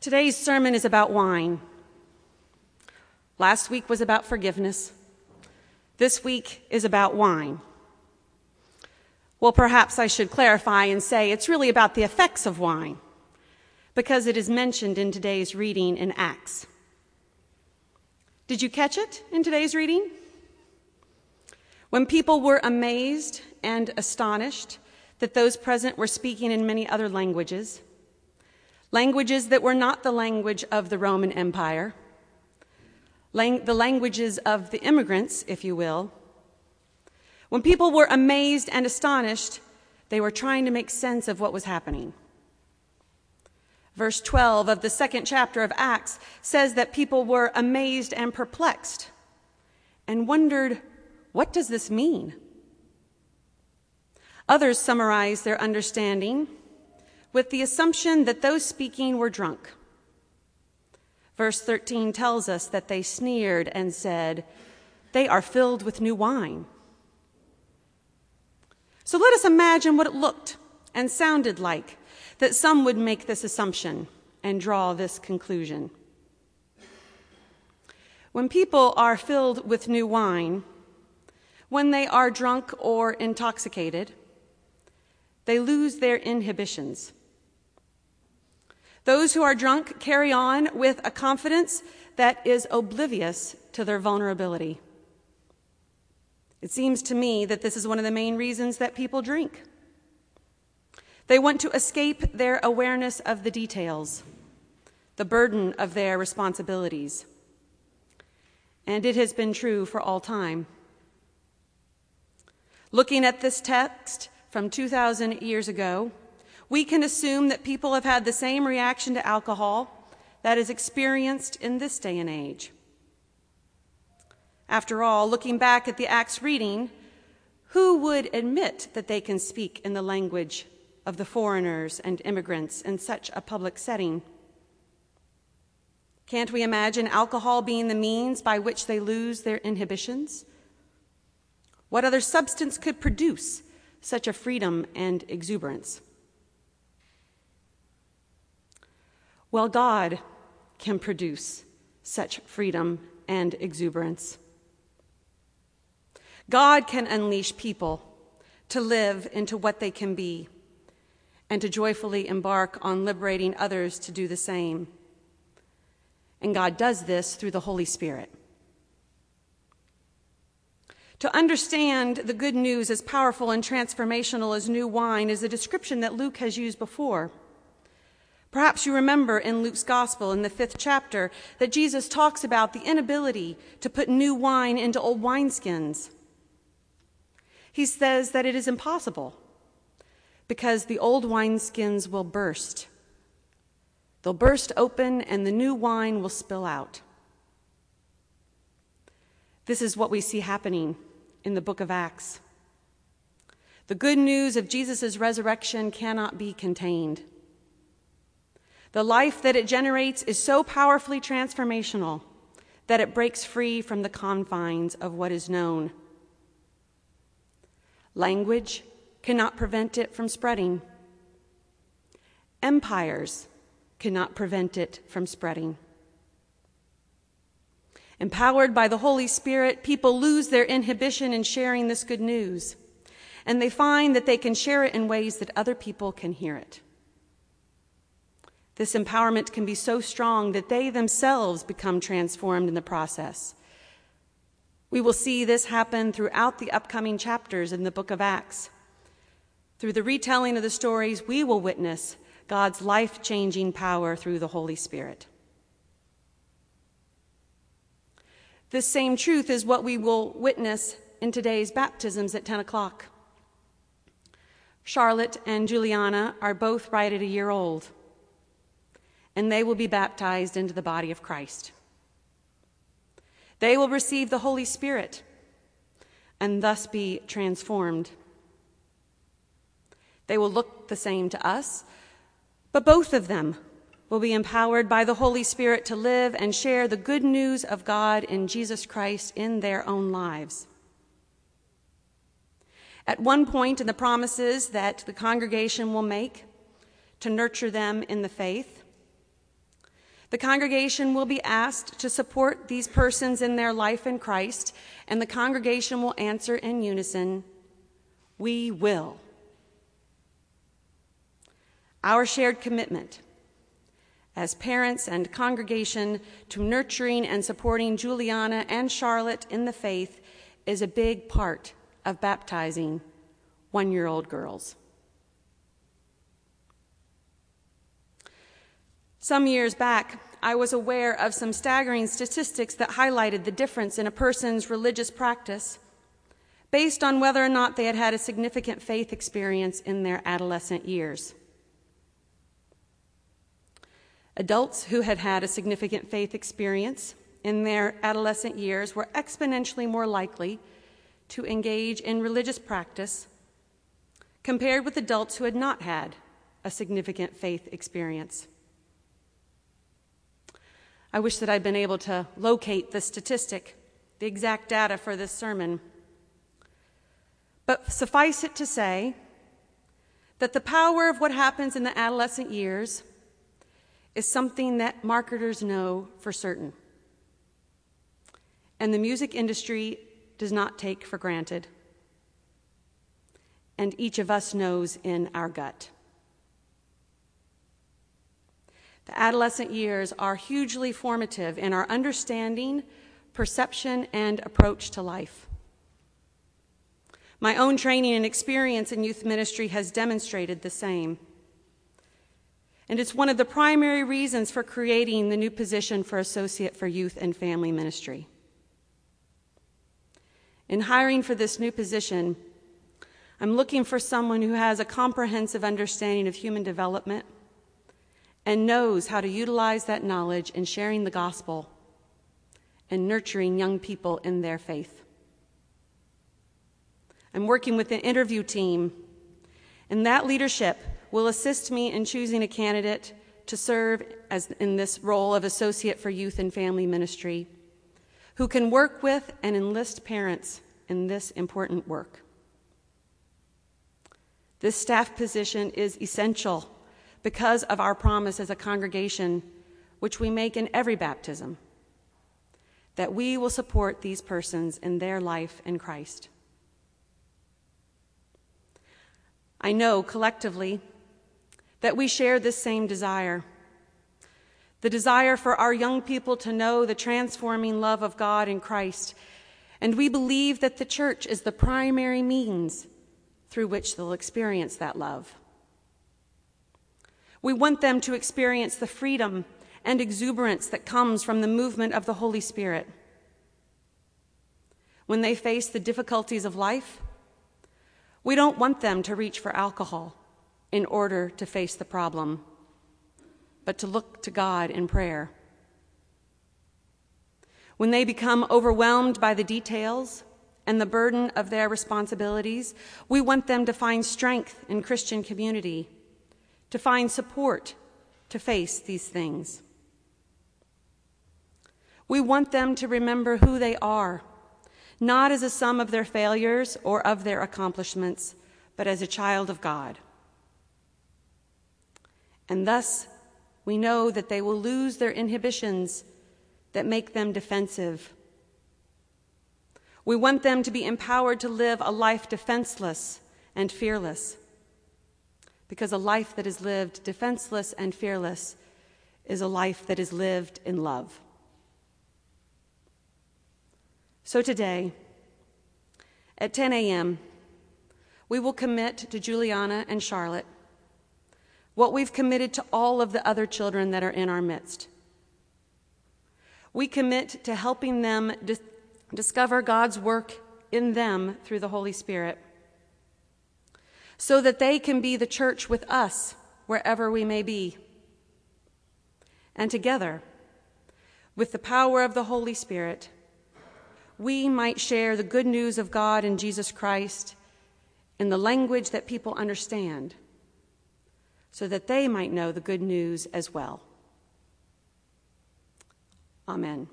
Today's sermon is about wine. Last week was about forgiveness. This week is about wine. Well, perhaps I should clarify and say it's really about the effects of wine, because it is mentioned in today's reading in Acts. Did you catch it in today's reading? When people were amazed and astonished that those present were speaking in many other languages, languages that were not the language of the Roman Empire, lang- the languages of the immigrants, if you will. When people were amazed and astonished, they were trying to make sense of what was happening. Verse 12 of the second chapter of Acts says that people were amazed and perplexed and wondered, what does this mean? Others summarize their understanding with the assumption that those speaking were drunk. Verse 13 tells us that they sneered and said, They are filled with new wine. So let us imagine what it looked and sounded like that some would make this assumption and draw this conclusion. When people are filled with new wine, when they are drunk or intoxicated, they lose their inhibitions. Those who are drunk carry on with a confidence that is oblivious to their vulnerability. It seems to me that this is one of the main reasons that people drink. They want to escape their awareness of the details, the burden of their responsibilities. And it has been true for all time. Looking at this text from 2,000 years ago, we can assume that people have had the same reaction to alcohol that is experienced in this day and age. After all, looking back at the Acts reading, who would admit that they can speak in the language of the foreigners and immigrants in such a public setting? Can't we imagine alcohol being the means by which they lose their inhibitions? What other substance could produce such a freedom and exuberance? Well, God can produce such freedom and exuberance. God can unleash people to live into what they can be and to joyfully embark on liberating others to do the same. And God does this through the Holy Spirit. To understand the good news as powerful and transformational as new wine is a description that Luke has used before. Perhaps you remember in Luke's gospel in the fifth chapter that Jesus talks about the inability to put new wine into old wineskins. He says that it is impossible because the old wineskins will burst. They'll burst open and the new wine will spill out. This is what we see happening in the book of Acts. The good news of Jesus' resurrection cannot be contained. The life that it generates is so powerfully transformational that it breaks free from the confines of what is known. Language cannot prevent it from spreading. Empires cannot prevent it from spreading. Empowered by the Holy Spirit, people lose their inhibition in sharing this good news, and they find that they can share it in ways that other people can hear it. This empowerment can be so strong that they themselves become transformed in the process. We will see this happen throughout the upcoming chapters in the book of Acts. Through the retelling of the stories, we will witness God's life changing power through the Holy Spirit. This same truth is what we will witness in today's baptisms at 10 o'clock. Charlotte and Juliana are both right at a year old and they will be baptized into the body of Christ. They will receive the Holy Spirit and thus be transformed. They will look the same to us, but both of them will be empowered by the Holy Spirit to live and share the good news of God in Jesus Christ in their own lives. At one point in the promises that the congregation will make to nurture them in the faith, The congregation will be asked to support these persons in their life in Christ, and the congregation will answer in unison We will. Our shared commitment as parents and congregation to nurturing and supporting Juliana and Charlotte in the faith is a big part of baptizing one year old girls. Some years back, I was aware of some staggering statistics that highlighted the difference in a person's religious practice based on whether or not they had had a significant faith experience in their adolescent years. Adults who had had a significant faith experience in their adolescent years were exponentially more likely to engage in religious practice compared with adults who had not had a significant faith experience. I wish that I'd been able to locate the statistic, the exact data for this sermon. But suffice it to say that the power of what happens in the adolescent years is something that marketers know for certain. And the music industry does not take for granted. And each of us knows in our gut. The adolescent years are hugely formative in our understanding, perception, and approach to life. My own training and experience in youth ministry has demonstrated the same. And it's one of the primary reasons for creating the new position for Associate for Youth and Family Ministry. In hiring for this new position, I'm looking for someone who has a comprehensive understanding of human development and knows how to utilize that knowledge in sharing the gospel and nurturing young people in their faith. I'm working with an interview team, and that leadership will assist me in choosing a candidate to serve as in this role of associate for youth and family ministry who can work with and enlist parents in this important work. This staff position is essential because of our promise as a congregation, which we make in every baptism, that we will support these persons in their life in Christ. I know collectively that we share this same desire the desire for our young people to know the transforming love of God in Christ. And we believe that the church is the primary means through which they'll experience that love. We want them to experience the freedom and exuberance that comes from the movement of the Holy Spirit. When they face the difficulties of life, we don't want them to reach for alcohol in order to face the problem, but to look to God in prayer. When they become overwhelmed by the details and the burden of their responsibilities, we want them to find strength in Christian community to find support to face these things. We want them to remember who they are, not as a sum of their failures or of their accomplishments, but as a child of God. And thus, we know that they will lose their inhibitions that make them defensive. We want them to be empowered to live a life defenseless and fearless because a life that is lived defenseless and fearless is a life that is lived in love. So today, at 10 a.m., we will commit to Juliana and Charlotte what we've committed to all of the other children that are in our midst. We commit to helping them dis- discover God's work in them through the Holy Spirit so that they can be the church with us wherever we may be. And together, with the power of the Holy Spirit, we might share the good news of God and Jesus Christ in the language that people understand, so that they might know the good news as well. Amen.